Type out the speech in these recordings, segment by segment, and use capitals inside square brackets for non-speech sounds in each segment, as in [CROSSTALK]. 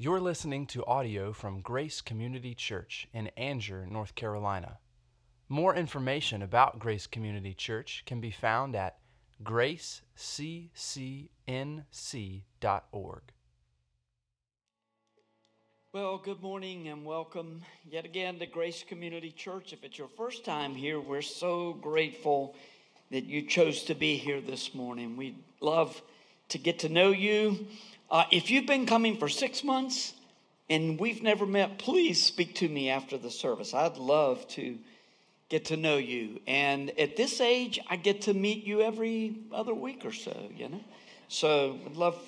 You're listening to audio from Grace Community Church in Angier, North Carolina. More information about Grace Community Church can be found at graceccnc.org. Well, good morning and welcome yet again to Grace Community Church. If it's your first time here, we're so grateful that you chose to be here this morning. We'd love to get to know you. Uh, if you've been coming for six months and we've never met, please speak to me after the service. I'd love to get to know you. And at this age, I get to meet you every other week or so, you know? So I'd love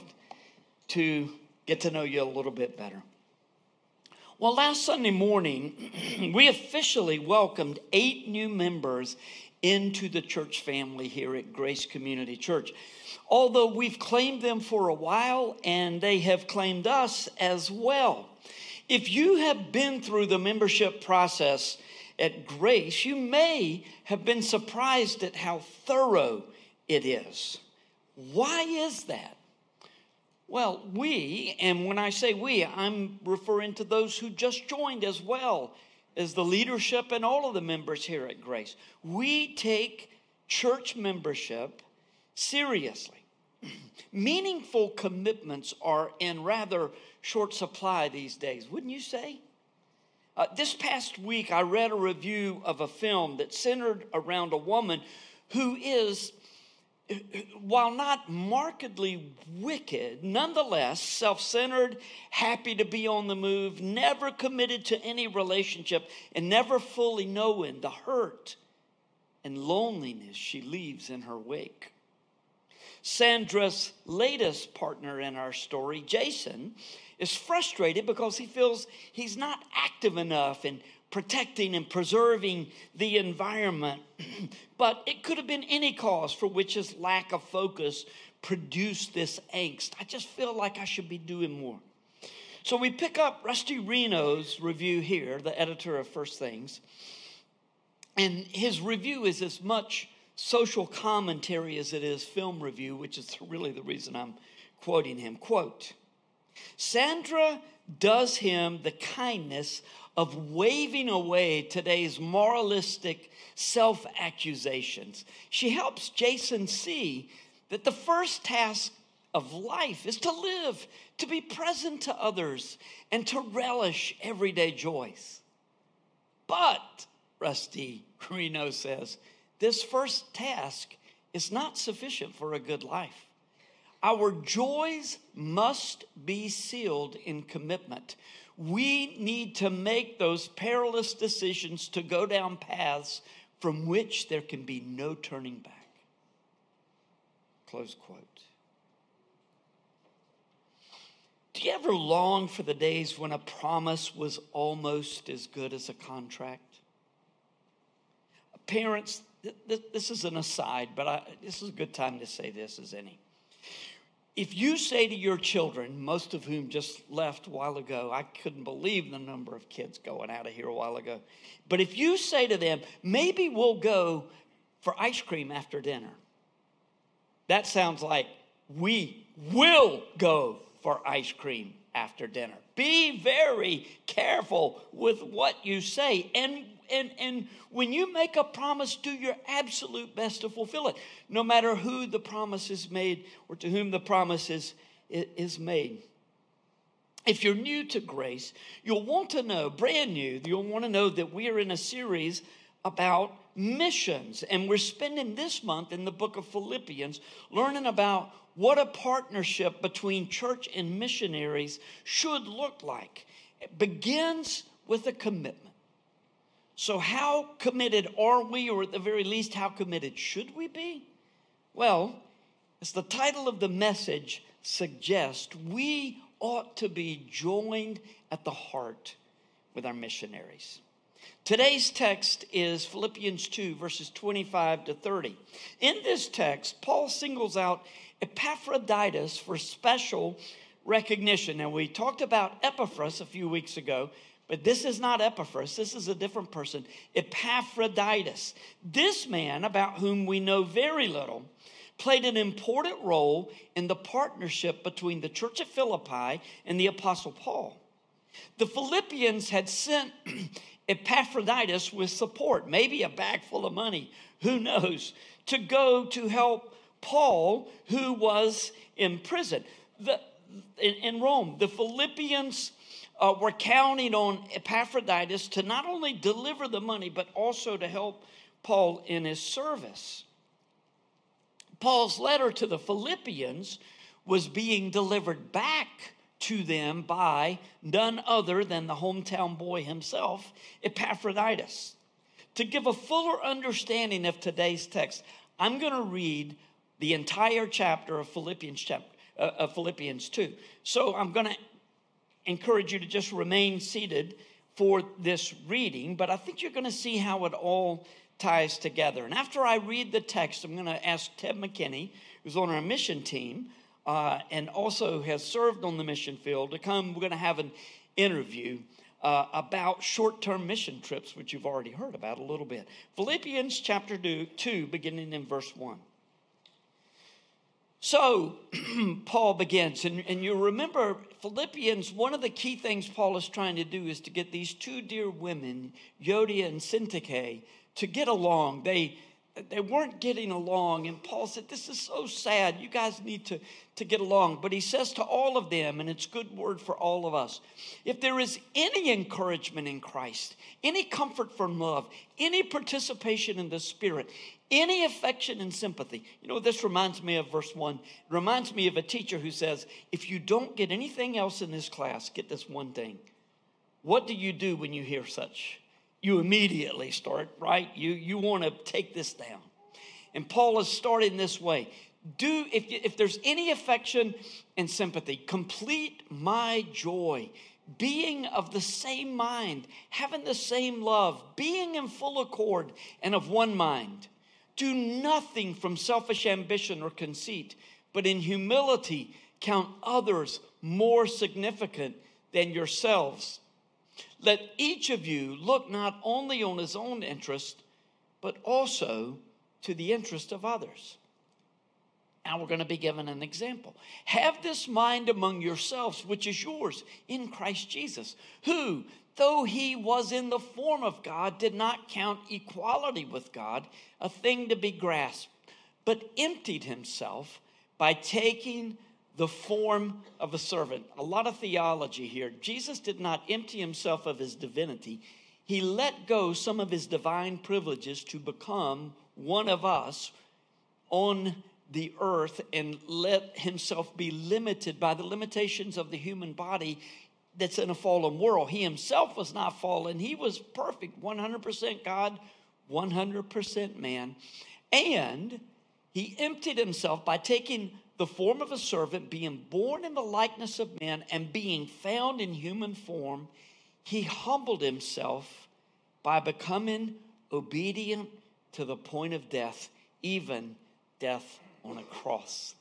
to get to know you a little bit better. Well, last Sunday morning, [CLEARS THROAT] we officially welcomed eight new members into the church family here at Grace Community Church. Although we've claimed them for a while and they have claimed us as well. If you have been through the membership process at Grace, you may have been surprised at how thorough it is. Why is that? Well, we, and when I say we, I'm referring to those who just joined as well as the leadership and all of the members here at Grace. We take church membership seriously. [CLEARS THROAT] Meaningful commitments are in rather short supply these days, wouldn't you say? Uh, this past week, I read a review of a film that centered around a woman who is while not markedly wicked, nonetheless self centered, happy to be on the move, never committed to any relationship, and never fully knowing the hurt and loneliness she leaves in her wake. Sandra's latest partner in our story, Jason, is frustrated because he feels he's not active enough in protecting and preserving the environment. [CLEARS THROAT] but it could have been any cause for which his lack of focus produced this angst. I just feel like I should be doing more. So we pick up Rusty Reno's review here, the editor of First Things. And his review is as much social commentary as it is film review, which is really the reason I'm quoting him. Quote Sandra does him the kindness of waving away today's moralistic self accusations. She helps Jason see that the first task of life is to live, to be present to others, and to relish everyday joys. But, Rusty Reno says, this first task is not sufficient for a good life. Our joys must be sealed in commitment. We need to make those perilous decisions to go down paths from which there can be no turning back. Close quote. Do you ever long for the days when a promise was almost as good as a contract? Parents, this is an aside, but I, this is a good time to say this as any. If you say to your children, most of whom just left a while ago, I couldn't believe the number of kids going out of here a while ago. But if you say to them, maybe we'll go for ice cream after dinner, that sounds like we will go for ice cream after dinner. Be very careful with what you say. And and, and when you make a promise, do your absolute best to fulfill it, no matter who the promise is made or to whom the promise is, is made. If you're new to grace, you'll want to know, brand new, you'll want to know that we are in a series about missions. And we're spending this month in the book of Philippians learning about what a partnership between church and missionaries should look like. It begins with a commitment. So, how committed are we, or at the very least, how committed should we be? Well, as the title of the message suggests, we ought to be joined at the heart with our missionaries. Today's text is Philippians 2, verses 25 to 30. In this text, Paul singles out Epaphroditus for special recognition. Now, we talked about Epaphras a few weeks ago, but this is not Epaphras, this is a different person. Epaphroditus. This man, about whom we know very little, played an important role in the partnership between the church at Philippi and the Apostle Paul. The Philippians had sent [CLEARS THROAT] Epaphroditus with support, maybe a bag full of money, who knows, to go to help Paul, who was in prison. The, in, in Rome, the Philippians uh, were counting on Epaphroditus to not only deliver the money, but also to help Paul in his service. Paul's letter to the Philippians was being delivered back to them by none other than the hometown boy himself, Epaphroditus. To give a fuller understanding of today's text, I'm going to read the entire chapter of Philippians chapter uh, of Philippians 2. So I'm going to encourage you to just remain seated for this reading, but I think you're going to see how it all ties together. And after I read the text, I'm going to ask Ted McKinney, who's on our mission team uh, and also has served on the mission field, to come. We're going to have an interview uh, about short term mission trips, which you've already heard about a little bit. Philippians chapter 2, beginning in verse 1. So, [CLEARS THROAT] Paul begins, and, and you remember Philippians, one of the key things Paul is trying to do is to get these two dear women, Euodia and Syntyche, to get along. They, they weren't getting along. And Paul said, This is so sad. You guys need to, to get along. But he says to all of them, and it's good word for all of us if there is any encouragement in Christ, any comfort from love, any participation in the Spirit, any affection and sympathy. You know, this reminds me of verse one. It reminds me of a teacher who says, If you don't get anything else in this class, get this one thing. What do you do when you hear such? You immediately start, right? You, you want to take this down. And Paul is starting this way. Do, if, if there's any affection and sympathy, complete my joy, being of the same mind, having the same love, being in full accord and of one mind. Do nothing from selfish ambition or conceit, but in humility count others more significant than yourselves. Let each of you look not only on his own interest, but also to the interest of others. Now we're going to be given an example. Have this mind among yourselves, which is yours in Christ Jesus, who, though he was in the form of God, did not count equality with God a thing to be grasped, but emptied himself by taking the form of a servant. A lot of theology here. Jesus did not empty himself of his divinity, he let go some of his divine privileges to become one of us on the earth and let himself be limited by the limitations of the human body that's in a fallen world. He himself was not fallen, he was perfect 100% God, 100% man. And he emptied himself by taking the form of a servant, being born in the likeness of men, and being found in human form, he humbled himself by becoming obedient to the point of death, even death on a cross.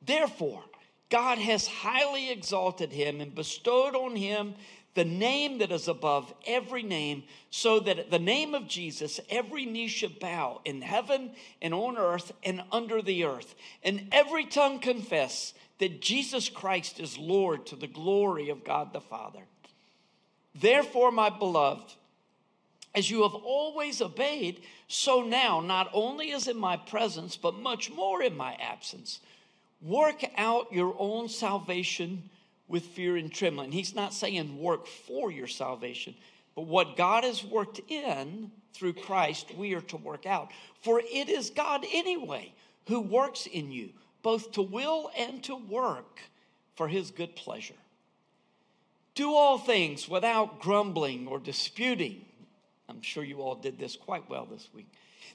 Therefore, God has highly exalted him and bestowed on him the name that is above every name, so that at the name of Jesus, every knee should bow in heaven and on earth and under the earth, and every tongue confess that Jesus Christ is Lord to the glory of God the Father. Therefore, my beloved, as you have always obeyed, so now, not only as in my presence, but much more in my absence, work out your own salvation with fear and trembling. He's not saying work for your salvation, but what God has worked in through Christ, we are to work out. For it is God anyway who works in you, both to will and to work for his good pleasure. Do all things without grumbling or disputing. I'm sure you all did this quite well this week.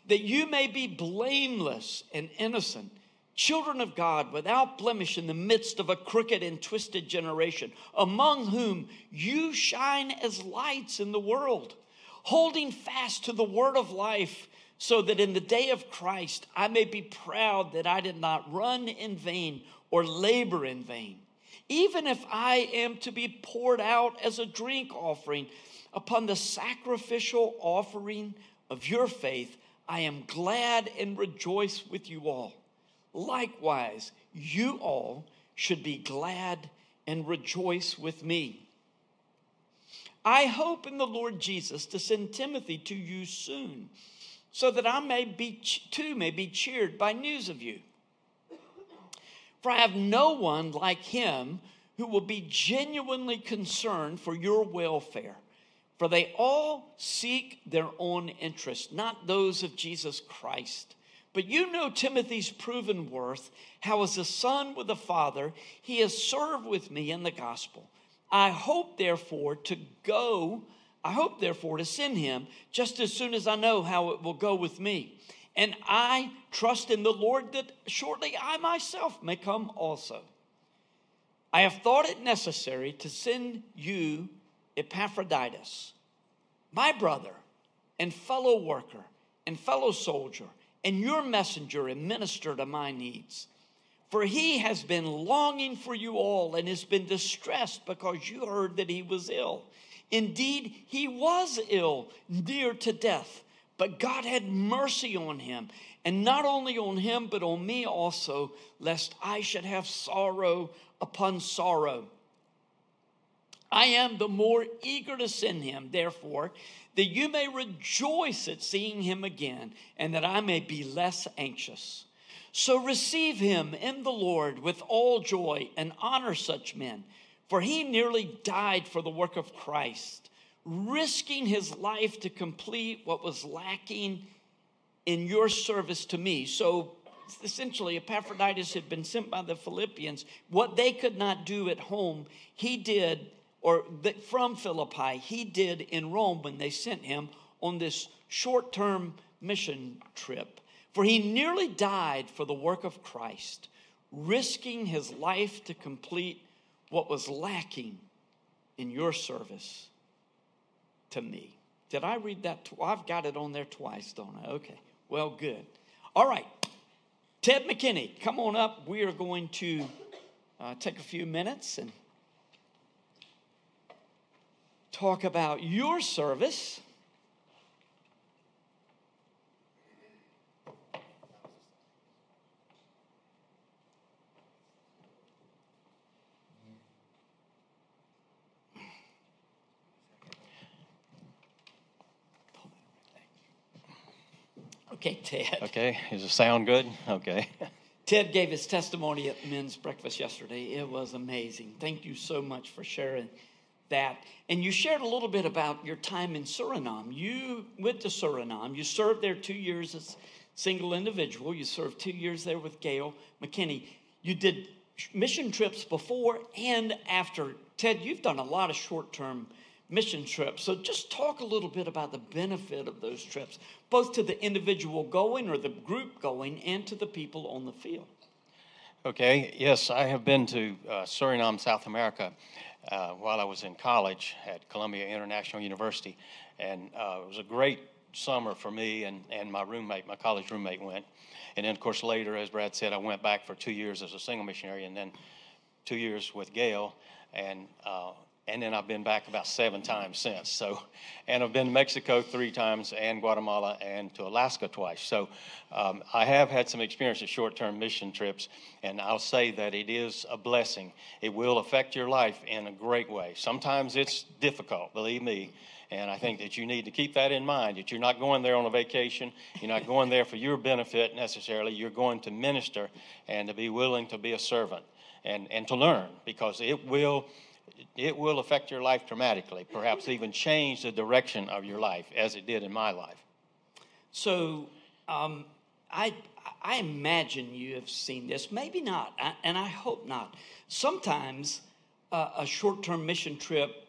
That you may be blameless and innocent children of God without blemish in the midst of a crooked and twisted generation, among whom you shine as lights in the world, holding fast to the word of life, so that in the day of Christ I may be proud that I did not run in vain or labor in vain. Even if I am to be poured out as a drink offering upon the sacrificial offering of your faith, I am glad and rejoice with you all. Likewise, you all should be glad and rejoice with me. I hope in the Lord Jesus to send Timothy to you soon, so that I may be too may be cheered by news of you. For I have no one like him who will be genuinely concerned for your welfare. For they all seek their own interest, not those of Jesus Christ. But you know Timothy's proven worth, how as a son with a father, he has served with me in the gospel. I hope, therefore, to go, I hope, therefore, to send him just as soon as I know how it will go with me. And I trust in the Lord that shortly I myself may come also. I have thought it necessary to send you Epaphroditus, my brother and fellow worker and fellow soldier and your messenger and minister to my needs. For he has been longing for you all and has been distressed because you heard that he was ill. Indeed, he was ill, near to death, but God had mercy on him, and not only on him, but on me also, lest I should have sorrow upon sorrow. I am the more eager to send him, therefore, that you may rejoice at seeing him again, and that I may be less anxious. So receive him in the Lord with all joy and honor such men, for he nearly died for the work of Christ, risking his life to complete what was lacking in your service to me. So essentially, Epaphroditus had been sent by the Philippians. What they could not do at home, he did or from Philippi, he did in Rome when they sent him on this short term mission trip. For he nearly died for the work of Christ, risking his life to complete what was lacking in your service to me. Did I read that? Tw- I've got it on there twice, don't I? Okay. Well, good. All right. Ted McKinney, come on up. We are going to uh, take a few minutes and talk about your service. Okay, Ted. Okay, does it sound good? Okay. Ted gave his testimony at men's breakfast yesterday. It was amazing. Thank you so much for sharing that. And you shared a little bit about your time in Suriname. You went to Suriname. You served there two years as single individual. You served two years there with Gail McKinney. You did mission trips before and after. Ted, you've done a lot of short term mission trips. So just talk a little bit about the benefit of those trips, both to the individual going or the group going and to the people on the field. Okay, yes, I have been to uh, Suriname, South America, uh, while I was in college at Columbia International University. And uh, it was a great summer for me and, and my roommate, my college roommate went. And then, of course, later, as Brad said, I went back for two years as a single missionary and then two years with Gail. And uh, and then I've been back about seven times since. So, and I've been to Mexico three times, and Guatemala, and to Alaska twice. So, um, I have had some experience with short-term mission trips, and I'll say that it is a blessing. It will affect your life in a great way. Sometimes it's difficult, believe me. And I think that you need to keep that in mind that you're not going there on a vacation. You're not going there for your benefit necessarily. You're going to minister and to be willing to be a servant and, and to learn because it will it will affect your life dramatically, perhaps even change the direction of your life as it did in my life. So, um, I, I imagine you have seen this, maybe not, and I hope not. Sometimes uh, a short term mission trip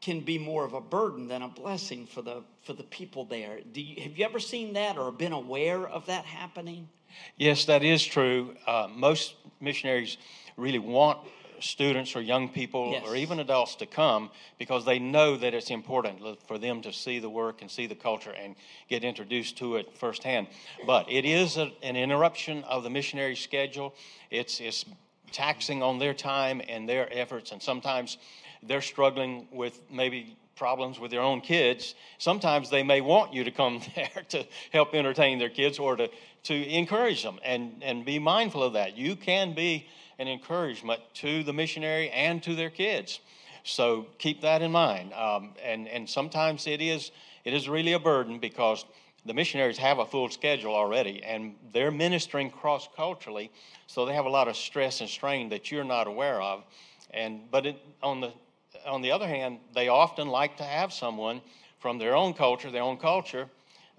can be more of a burden than a blessing for the, for the people there. Do you, have you ever seen that or been aware of that happening? Yes, that is true. Uh, most missionaries really want students or young people yes. or even adults to come because they know that it's important for them to see the work and see the culture and get introduced to it firsthand. But it is a, an interruption of the missionary schedule. It's, it's taxing on their time and their efforts, and sometimes they're struggling with maybe problems with their own kids. Sometimes they may want you to come [LAUGHS] there to help entertain their kids or to to encourage them and, and be mindful of that. You can be an encouragement to the missionary and to their kids. So keep that in mind. Um, and, and sometimes it is, it is really a burden because the missionaries have a full schedule already and they're ministering cross culturally, so they have a lot of stress and strain that you're not aware of. And, but it, on, the, on the other hand, they often like to have someone from their own culture, their own culture,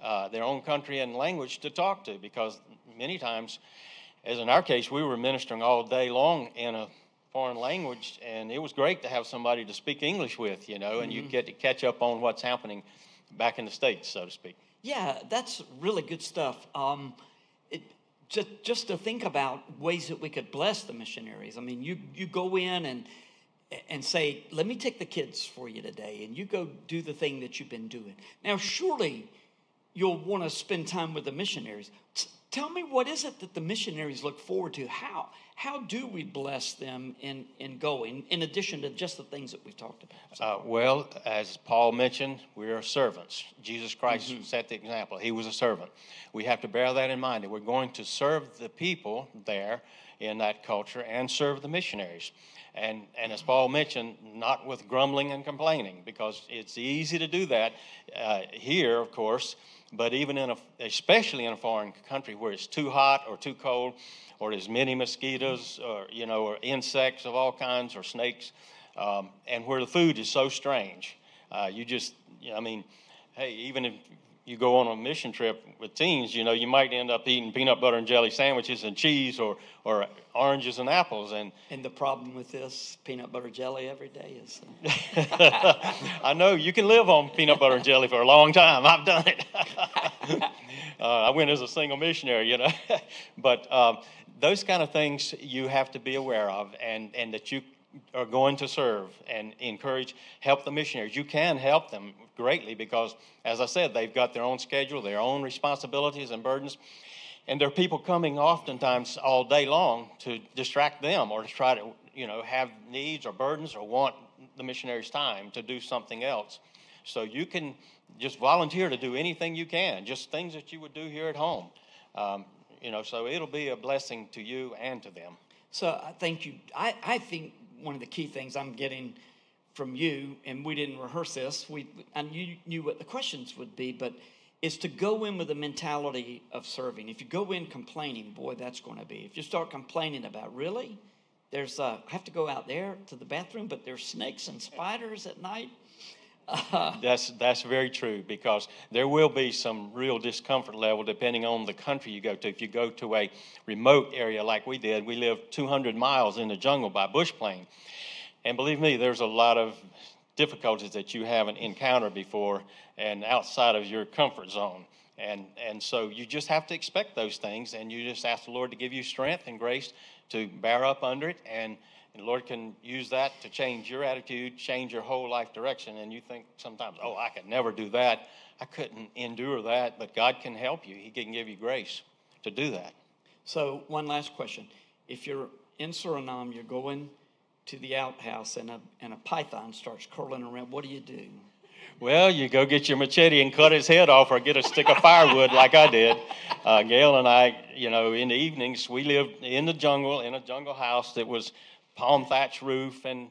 uh, their own country and language to talk to because many times, as in our case, we were ministering all day long in a foreign language, and it was great to have somebody to speak English with, you know, and mm-hmm. you get to catch up on what's happening back in the States, so to speak. Yeah, that's really good stuff. Um, it, just, just to think about ways that we could bless the missionaries. I mean, you, you go in and, and say, let me take the kids for you today, and you go do the thing that you've been doing. Now, surely you'll want to spend time with the missionaries. Tell me what is it that the missionaries look forward to? How how do we bless them in in going? In addition to just the things that we've talked about. Uh, well, as Paul mentioned, we are servants. Jesus Christ mm-hmm. set the example. He was a servant. We have to bear that in mind. That we're going to serve the people there in that culture and serve the missionaries. And, and as Paul mentioned, not with grumbling and complaining, because it's easy to do that uh, here, of course, but even in a, especially in a foreign country where it's too hot or too cold, or there's many mosquitoes, or you know, or insects of all kinds, or snakes, um, and where the food is so strange, uh, you just, you know, I mean, hey, even if you go on a mission trip with teens, you know, you might end up eating peanut butter and jelly sandwiches and cheese or, or oranges and apples. And, [LAUGHS] and the problem with this peanut butter jelly every day is. [LAUGHS] I know you can live on peanut butter and jelly for a long time. I've done it. [LAUGHS] uh, I went as a single missionary, you know. but um, those kind of things you have to be aware of and, and that you are going to serve and encourage, help the missionaries. You can help them greatly because, as I said, they've got their own schedule, their own responsibilities and burdens. And there are people coming oftentimes all day long to distract them or to try to, you know, have needs or burdens or want the missionaries' time to do something else. So you can just volunteer to do anything you can, just things that you would do here at home. Um, you know, so it'll be a blessing to you and to them. So I think you. I, I think one of the key things I'm getting from you, and we didn't rehearse this, we, and you knew what the questions would be, but is to go in with a mentality of serving. If you go in complaining, boy, that's going to be. If you start complaining about, really? There's, uh, I have to go out there to the bathroom, but there's snakes and spiders at night. [LAUGHS] that's that's very true because there will be some real discomfort level depending on the country you go to. If you go to a remote area like we did, we lived 200 miles in the jungle by bush plane, and believe me, there's a lot of difficulties that you haven't encountered before and outside of your comfort zone. And and so you just have to expect those things, and you just ask the Lord to give you strength and grace to bear up under it and and the Lord can use that to change your attitude, change your whole life direction. And you think sometimes, oh, I could never do that. I couldn't endure that. But God can help you, He can give you grace to do that. So, one last question. If you're in Suriname, you're going to the outhouse and a, and a python starts curling around, what do you do? Well, you go get your machete and cut his head off, or get a stick of firewood like I did. Uh, Gail and I, you know, in the evenings, we lived in the jungle in a jungle house that was palm thatch roof and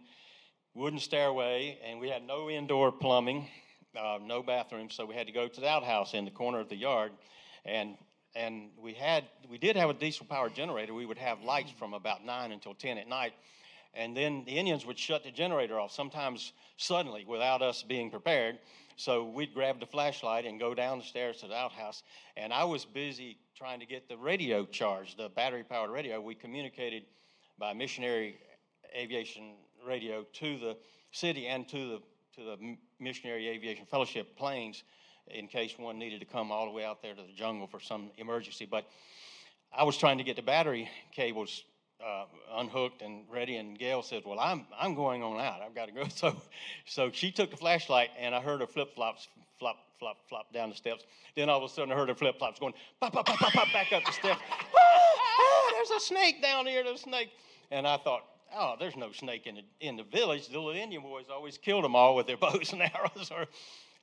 wooden stairway, and we had no indoor plumbing, uh, no bathroom, so we had to go to the outhouse in the corner of the yard, and and we had we did have a diesel powered generator. We would have lights from about nine until ten at night, and then the Indians would shut the generator off sometimes suddenly without us being prepared. So we'd grab the flashlight and go down the stairs to the outhouse, and I was busy trying to get the radio charged, the battery powered radio. We communicated by missionary aviation radio to the city and to the to the missionary aviation fellowship planes in case one needed to come all the way out there to the jungle for some emergency. But I was trying to get the battery cables uh, unhooked and ready, and Gail said, "Well, I'm I'm going on out. I've got to go." [LAUGHS] So, so she took the flashlight, and I heard her flip flops flop flop flop down the steps. Then all of a sudden, I heard her flip flops going pop pop pop pop pop back up the steps. [LAUGHS] ah, ah, there's a snake down here. There's a snake, and I thought, oh, there's no snake in the, in the village. The little Indian boys always killed them all with their [LAUGHS] bows and arrows or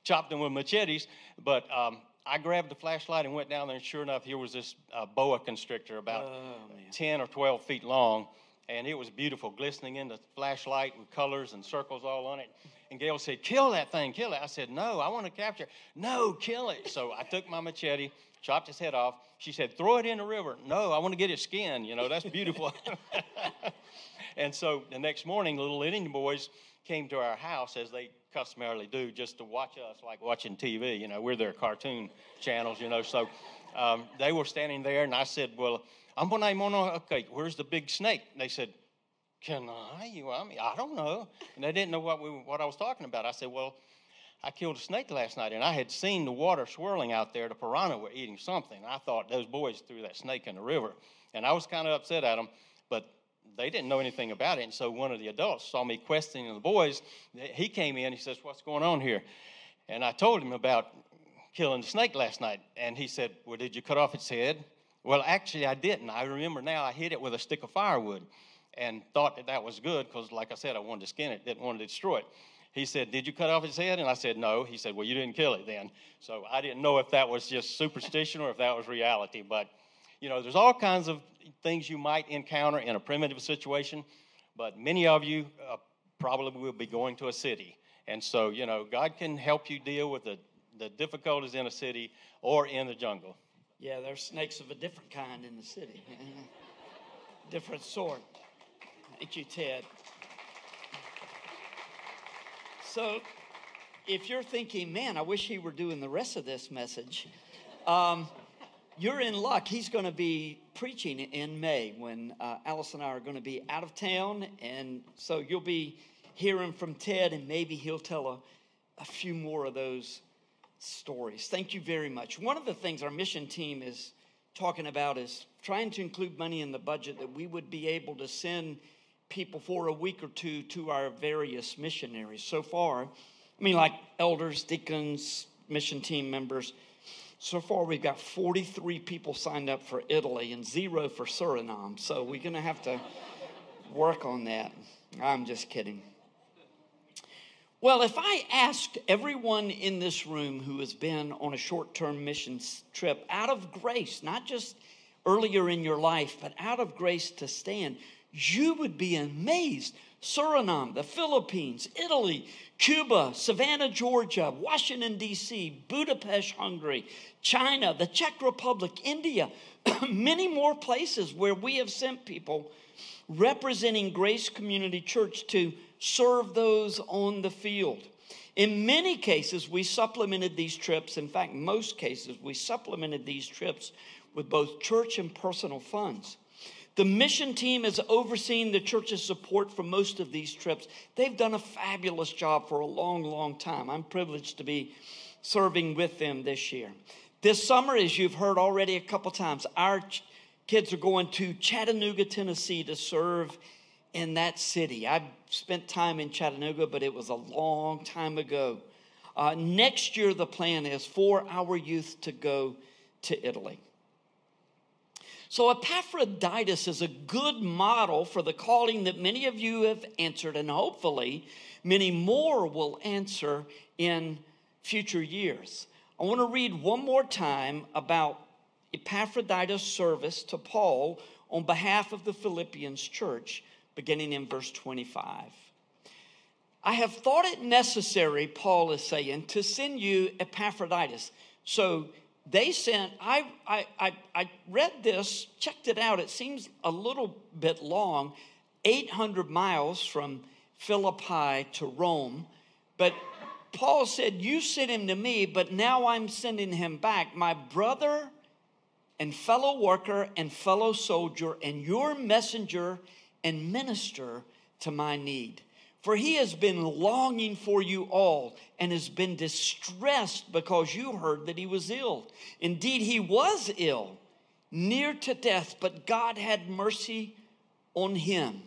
chopped them with machetes. But um, I grabbed the flashlight and went down there, and sure enough, here was this uh, boa constrictor about Oh, 10 or 12 feet long, and it was beautiful, glistening in the flashlight with colors and circles all on it. And Gail said, Kill that thing, kill it. I said, No, I want to capture it. No, kill it. So I took my machete, chopped its head off. She said, Throw it in the river. No, I want to get its skin. You know, that's beautiful. [LAUGHS] and so the next morning, little Indian boys came to our house as they customarily do, just to watch us like watching TV. You know, we're their cartoon channels, you know. So um, they were standing there, and I said, Well, I'm going to, okay, where's the big snake? And they said, Can I? You, I mean, I don't know. And they didn't know what, we, what I was talking about. I said, Well, I killed a snake last night, and I had seen the water swirling out there. The piranha were eating something. I thought those boys threw that snake in the river. And I was kind of upset at them, but they didn't know anything about it. And so one of the adults saw me questioning the boys. He came in, he says, What's going on here? And I told him about killing the snake last night. And he said, Well, did you cut off its head? Well, actually, I didn't. I remember now I hit it with a stick of firewood and thought that that was good because, like I said, I wanted to skin it, didn't want to destroy it. He said, Did you cut off its head? And I said, No. He said, Well, you didn't kill it then. So I didn't know if that was just superstition or if that was reality. But, you know, there's all kinds of things you might encounter in a primitive situation, but many of you uh, probably will be going to a city. And so, you know, God can help you deal with the, the difficulties in a city or in the jungle. Yeah, there's snakes of a different kind in the city. [LAUGHS] different sort. Thank you, Ted. So, if you're thinking, man, I wish he were doing the rest of this message, um, you're in luck. He's going to be preaching in May when uh, Alice and I are going to be out of town. And so you'll be hearing from Ted, and maybe he'll tell a, a few more of those stories. Thank you very much. One of the things our mission team is talking about is trying to include money in the budget that we would be able to send people for a week or two to our various missionaries. So far, I mean, like elders, deacons, mission team members. So far, we've got 43 people signed up for Italy and zero for Suriname. So we're going to have to work on that. I'm just kidding. Well, if I asked everyone in this room who has been on a short term mission trip out of grace, not just earlier in your life, but out of grace to stand, you would be amazed. Suriname, the Philippines, Italy, Cuba, Savannah, Georgia, Washington, D.C., Budapest, Hungary, China, the Czech Republic, India, [CLEARS THROAT] many more places where we have sent people representing Grace Community Church to serve those on the field. In many cases, we supplemented these trips. In fact, most cases, we supplemented these trips with both church and personal funds. The mission team has overseen the church's support for most of these trips. They've done a fabulous job for a long, long time. I'm privileged to be serving with them this year. This summer, as you've heard already a couple times, our ch- kids are going to Chattanooga, Tennessee to serve in that city. I've spent time in Chattanooga, but it was a long time ago. Uh, next year, the plan is for our youth to go to Italy. So, Epaphroditus is a good model for the calling that many of you have answered, and hopefully, many more will answer in future years. I want to read one more time about Epaphroditus' service to Paul on behalf of the Philippians church, beginning in verse 25. I have thought it necessary, Paul is saying, to send you Epaphroditus. So they sent, I, I, I, I read this, checked it out. It seems a little bit long, 800 miles from Philippi to Rome. But Paul said, You sent him to me, but now I'm sending him back. My brother and fellow worker and fellow soldier, and your messenger and minister to my need. For he has been longing for you all and has been distressed because you heard that he was ill. Indeed, he was ill, near to death, but God had mercy on him.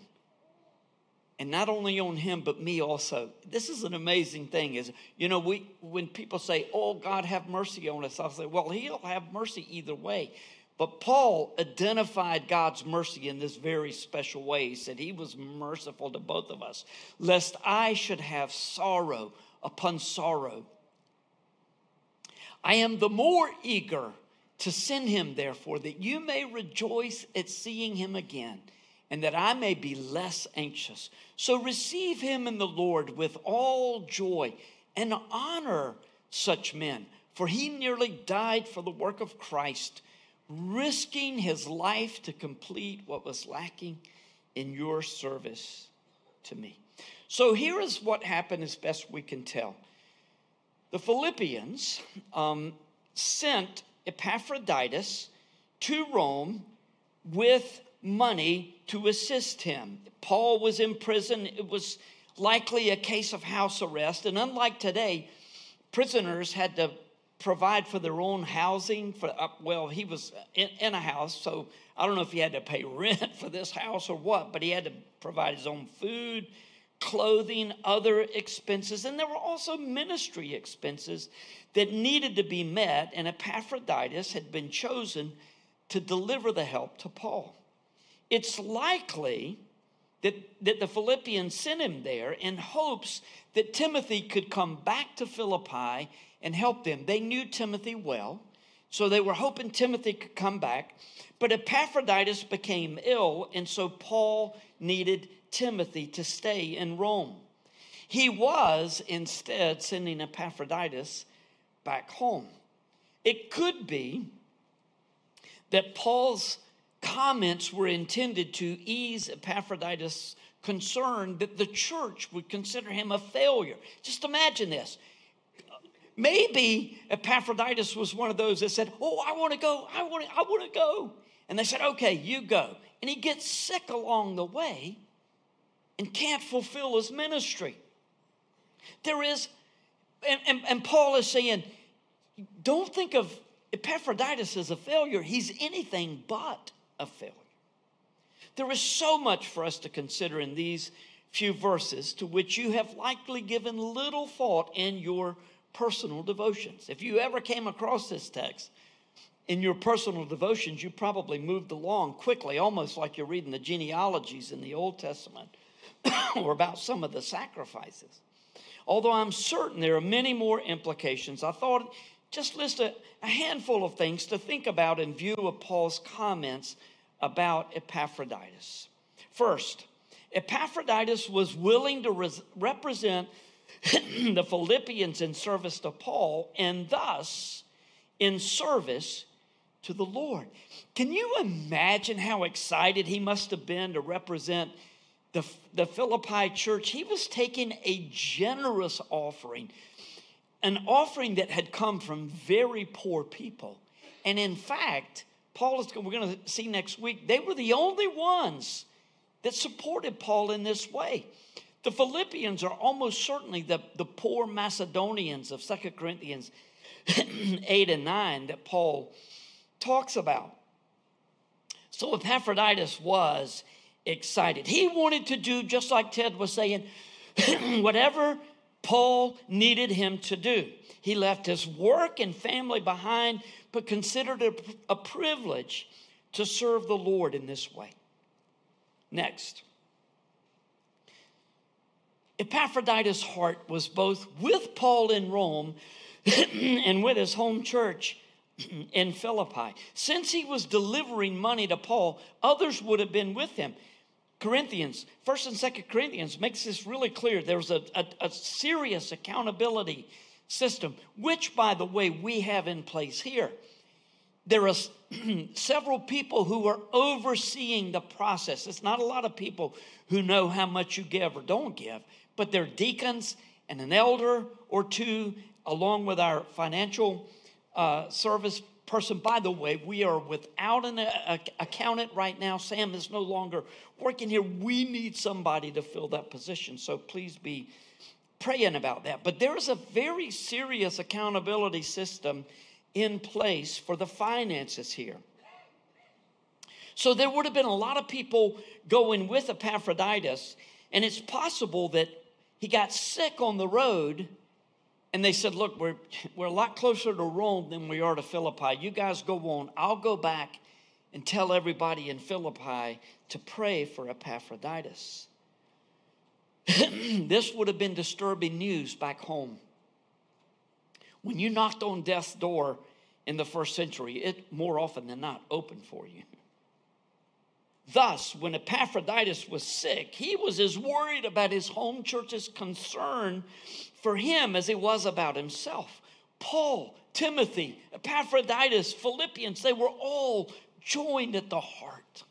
And not only on him, but me also. This is an amazing thing. Is you know, we when people say, Oh, God have mercy on us, I'll say, Well, he'll have mercy either way. But Paul identified God's mercy in this very special way. He said he was merciful to both of us, lest I should have sorrow upon sorrow. I am the more eager to send him, therefore, that you may rejoice at seeing him again, and that I may be less anxious. So receive him in the Lord with all joy and honor such men, for he nearly died for the work of Christ, risking his life to complete what was lacking in your service to me. So here is what happened as best we can tell. The Philippians um, sent Epaphroditus to Rome with money to assist him. Paul was in prison. It was likely a case of house arrest. And unlike today, prisoners had to provide for their own housing. For uh, well, he was in, in, a house, so I don't know if he had to pay rent for this house or what, but he had to provide his own food, clothing, other expenses, and there were also ministry expenses that needed to be met, and Epaphroditus had been chosen to deliver the help to Paul. It's likely that, that the Philippians sent him there in hopes that Timothy could come back to Philippi and help them. They knew Timothy well, so they were hoping Timothy could come back. But Epaphroditus became ill, and so Paul needed Timothy to stay in Rome. He was instead sending Epaphroditus back home. It could be that Paul's comments were intended to ease Epaphroditus' concern that the church would consider him a failure. Just imagine this. Maybe Epaphroditus was one of those that said, Oh, I want to go, I want to, I want to go. And they said, Okay, you go. And he gets sick along the way and can't fulfill his ministry. There is, and, and, and Paul is saying, don't think of Epaphroditus as a failure. He's anything but a failure. There is so much for us to consider in these few verses to which you have likely given little thought in your personal devotions. If you ever came across this text in your personal devotions, you probably moved along quickly, almost like you're reading the genealogies in the Old Testament [COUGHS] or about some of the sacrifices. Although I'm certain there are many more implications, I thought just list a, a handful of things to think about in view of Paul's comments about Epaphroditus. First, Epaphroditus was willing to res- represent [CLEARS THROAT] the Philippians in service to Paul and thus in service to the Lord. Can you imagine how excited he must have been to represent the, the Philippi church? He was taking a generous offering an offering that had come from very poor people. And in fact, Paul is, we're going to see next week, they were the only ones that supported Paul in this way. The Philippians are almost certainly the, the poor Macedonians of Second Corinthians [CLEARS THROAT] 8 and 9 that Paul talks about. So Epaphroditus was excited. He wanted to do, just like Ted was saying, [CLEARS THROAT] whatever Paul needed him to do. He left his work and family behind, but considered it a privilege to serve the Lord in this way. Next, Epaphroditus' heart was both with Paul in Rome [CLEARS THROAT] and with his home church [CLEARS THROAT] in Philippi. Since he was delivering money to Paul, others would have been with him. Corinthians, First and Second Corinthians makes this really clear. There's a, a, a, serious accountability system, which, by the way, we have in place here. There are [CLEARS THROAT] several people who are overseeing the process. It's not a lot of people who know how much you give or don't give, but they're deacons and an elder or two, along with our financial uh, service person. By the way, we are without an uh, accountant right now. Sam is no longer working here. We need somebody to fill that position. So please be praying about that. But there is a very serious accountability system in place for the finances here. So there would have been a lot of people going with Epaphroditus, and it's possible that he got sick on the road and they said, Look, we're, we're a lot closer to Rome than we are to Philippi. You guys go on. I'll go back and tell everybody in Philippi to pray for Epaphroditus. [CLEARS THROAT] this would have been disturbing news back home. When you knocked on death's door in the first century, it more often than not opened for you. Thus, when Epaphroditus was sick, he was as worried about his home church's concern for him as he was about himself. Paul, Timothy, Epaphroditus, Philippians, they were all joined at the heart.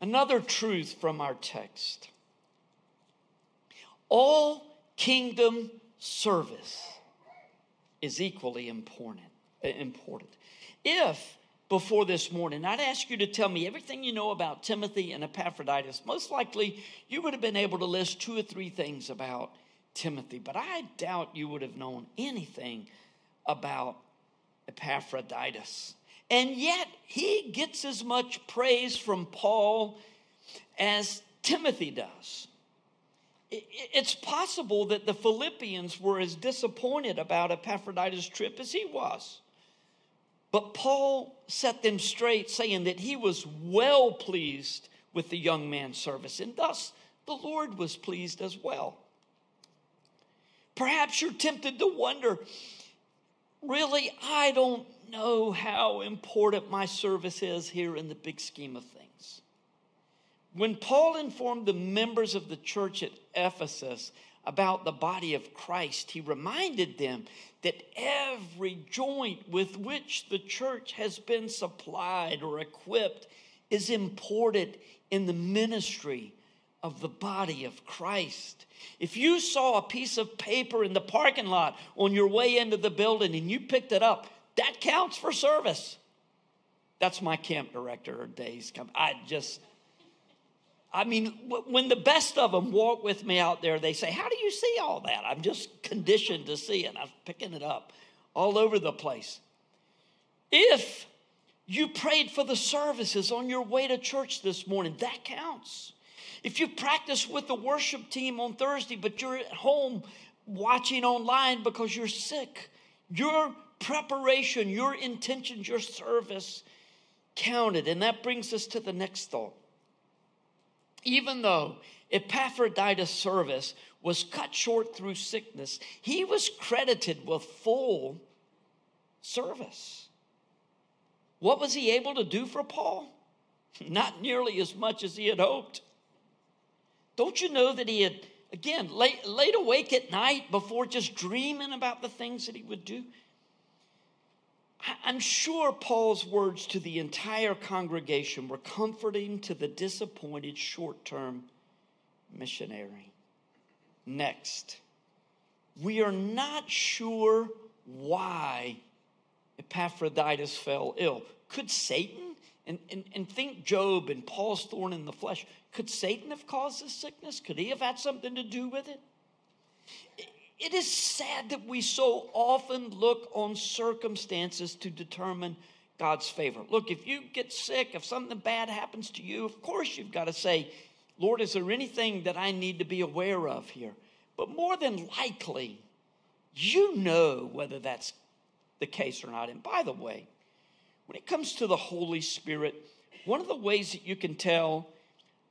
Another truth from our text all kingdom service is equally important. Eh, important. If before this morning I'd ask you to tell me everything you know about Timothy and Epaphroditus, most likely you would have been able to list two or three things about Timothy, but I doubt you would have known anything about Epaphroditus. And yet, he gets as much praise from Paul as Timothy does. It's possible that the Philippians were as disappointed about Epaphroditus' trip as he was. But Paul set them straight, saying that he was well pleased with the young man's service, and thus the Lord was pleased as well. Perhaps you're tempted to wonder really, I don't know how important my service is here in the big scheme of things. When Paul informed the members of the church at Ephesus about the body of Christ, he reminded them that every joint with which the church has been supplied or equipped is important in the ministry of the body of Christ. If you saw a piece of paper in the parking lot on your way into the building and you picked it up, that counts for service. That's my camp director days come. I just, I mean, when the best of them walk with me out there, they say, How do you see all that? I'm just conditioned to see it. I'm picking it up all over the place. If you prayed for the services on your way to church this morning, that counts. If you practice with the worship team on Thursday, but you're at home watching online because you're sick, your preparation, your intentions, your service counted. And that brings us to the next thought. Even though Epaphroditus' service was cut short through sickness, he was credited with full service. What was he able to do for Paul? [LAUGHS] Not nearly as much as he had hoped. Don't you know that he had, again, laid, awake at night before just dreaming about the things that he would do? I'm sure Paul's words to the entire congregation were comforting to the disappointed short term missionary. Next, we are not sure why Epaphroditus fell ill. Could Satan, and, and, and think Job and Paul's thorn in the flesh, could Satan have caused this sickness? Could he have had something to do with it? It is sad that we so often look on circumstances to determine God's favor. Look, if you get sick, if something bad happens to you, of course you've got to say, Lord, is there anything that I need to be aware of here? But more than likely, you know whether that's the case or not. And by the way, when it comes to the Holy Spirit, one of the ways that you can tell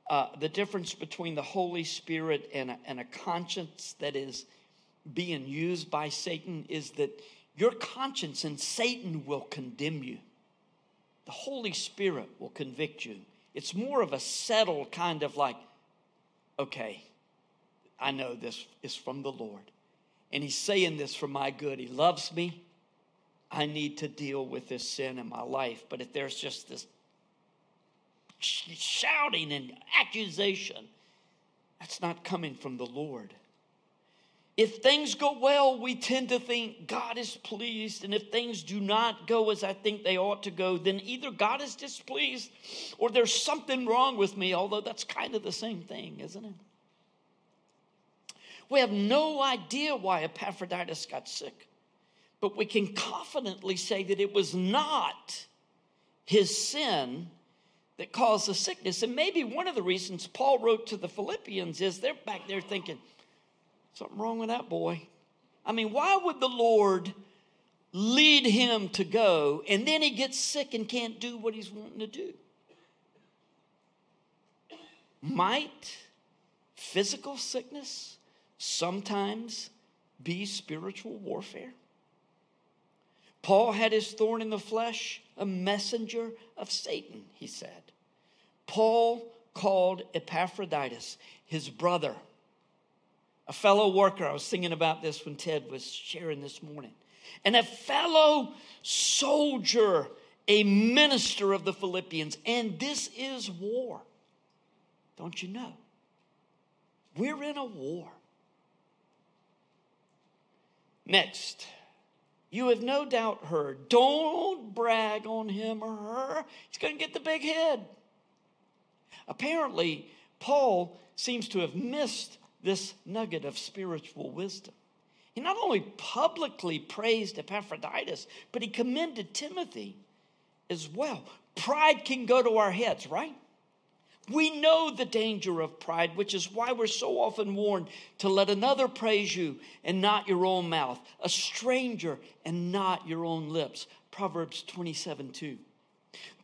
uh, the difference between the Holy Spirit and a, and a conscience that is being used by Satan is that your conscience and Satan will condemn you. The Holy Spirit will convict you. It's more of a settled kind of like, okay, I know this is from the Lord. And He's saying this for my good. He loves me. I need to deal with this sin in my life. But if there's just this shouting and accusation. That's not coming from the Lord. If things go well, we tend to think God is pleased. And if things do not go as I think they ought to go, then either God is displeased or there's something wrong with me, although that's kind of the same thing, isn't it? We have no idea why Epaphroditus got sick, but we can confidently say that it was not his sin that caused the sickness. And maybe one of the reasons Paul wrote to the Philippians is they're back there thinking, something wrong with that boy. I mean, why would the Lord lead him to go and then he gets sick and can't do what he's wanting to do? Might physical sickness sometimes be spiritual warfare? Paul had his thorn in the flesh, a messenger of Satan, he said. Paul called Epaphroditus his brother, a fellow worker. I was thinking about this when Ted was sharing this morning. And a fellow soldier, a minister of the Philippians. And this is war. Don't you know? We're in a war. Next, you have no doubt heard. Don't brag on him or her. He's going to get the big head. Apparently, Paul seems to have missed this nugget of spiritual wisdom. He not only publicly praised Epaphroditus, but he commended Timothy as well. Pride can go to our heads, right? We know the danger of pride, which is why we're so often warned to let another praise you and not your own mouth, a stranger and not your own lips. Proverbs 27 2.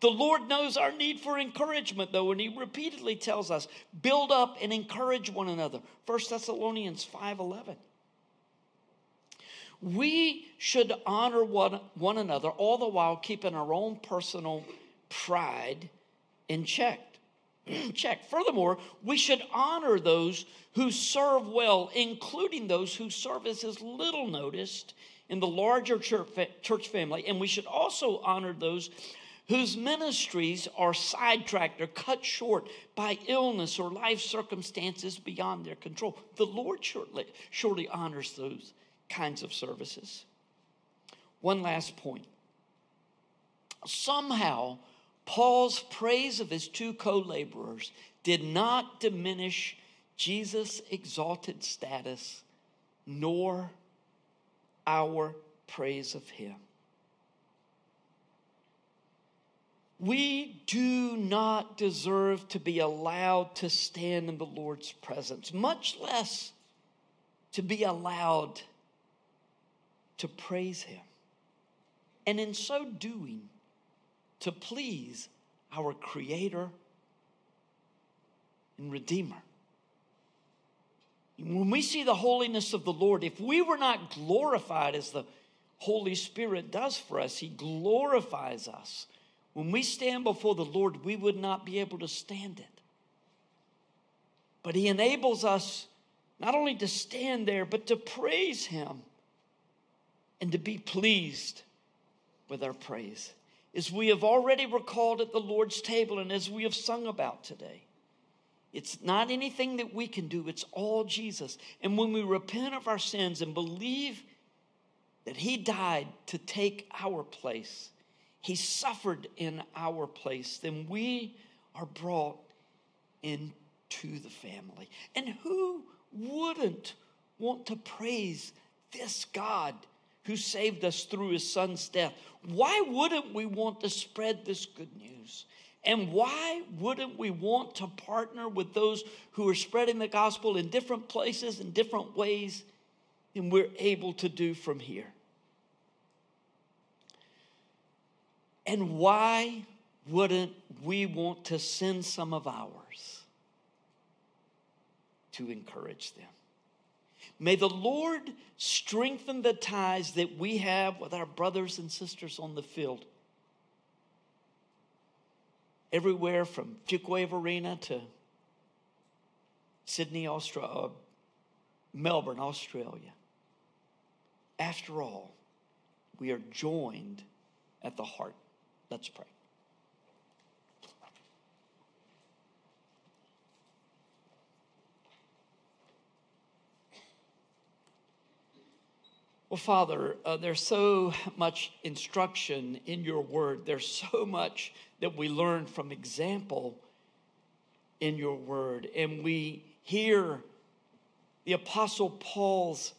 The Lord knows our need for encouragement, though, and He repeatedly tells us, build up and encourage one another. 1 Thessalonians 5 11. We should honor one, one another, all the while keeping our own personal pride in check. [CLEARS THROAT] check. Furthermore, we should honor those who serve well, including those whose service is little noticed in the larger church family. And we should also honor those whose ministries are sidetracked or cut short by illness or life circumstances beyond their control. The Lord surely, surely honors those kinds of services. One last point. Somehow, Paul's praise of his two co laborers did not diminish Jesus' exalted status, nor our praise of him. We do not deserve to be allowed to stand in the Lord's presence, much less to be allowed to praise Him. And in so doing, to please our Creator and Redeemer. When we see the holiness of the Lord, if we were not glorified as the Holy Spirit does for us, He glorifies us. When we stand before the Lord, we would not be able to stand it. But He enables us not only to stand there, but to praise Him and to be pleased with our praise as we have already recalled at the Lord's table and as we have sung about today. It's not anything that we can do, it's all Jesus. And when we repent of our sins and believe that He died to take our place, He suffered in our place, then we are brought into the family. And who wouldn't want to praise this God who saved us through his son's death. Why wouldn't we want to spread this good news? And why wouldn't we want to partner with those who are spreading the gospel in different places, in different ways than we're able to do from here? And why wouldn't we want to send some of ours to encourage them? May the Lord strengthen the ties that we have with our brothers and sisters on the field. Everywhere from Fuquay-Varina to Sydney, Australia, uh, Melbourne, Australia. After all, we are joined at the heart. Let's pray. Well, Father, uh, there's so much instruction in your word. There's so much that we learn from example in your word. And we hear the Apostle Paul's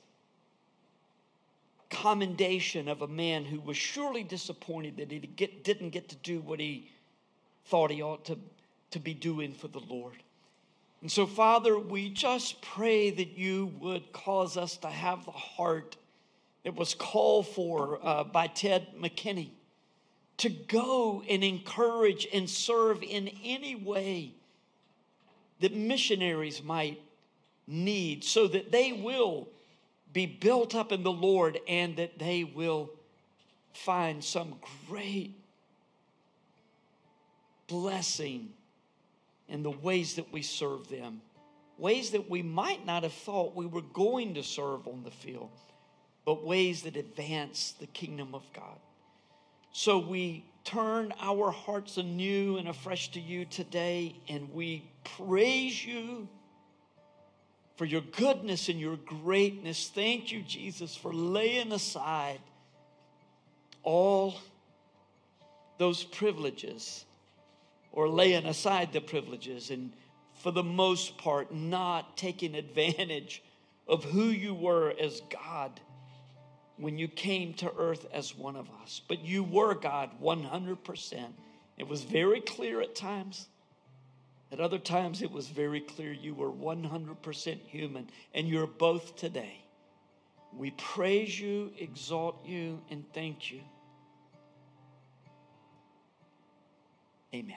commendation of a man who was surely disappointed that he get, didn't get to do what he thought he ought to, to be doing for the Lord. And so, Father, we just pray that you would cause us to have the heart it was called for uh, by Ted McKinney to go and encourage and serve in any way that missionaries might need so that they will be built up in the Lord and that they will find some great blessing in the ways that we serve them, ways that we might not have thought we were going to serve on the field, but ways that advance the kingdom of God. So we turn our hearts anew and afresh to you today, and we praise you for your goodness and your greatness. Thank you, Jesus, for laying aside all those privileges or laying aside the privileges and for the most part not taking advantage of who you were as God when you came to earth as one of us. But you were God 100%. It was very clear at times. At other times, it was very clear you were 100% human, and you're both today. We praise you, exalt you, and thank you. Amen.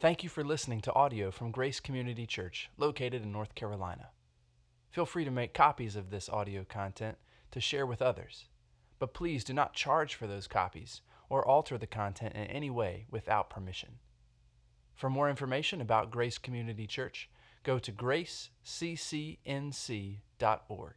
Thank you for listening to audio from Grace Community Church, located in North Carolina. Feel free to make copies of this audio content to share with others, but please do not charge for those copies or alter the content in any way without permission. For more information about Grace Community Church, go to graceccnc.org.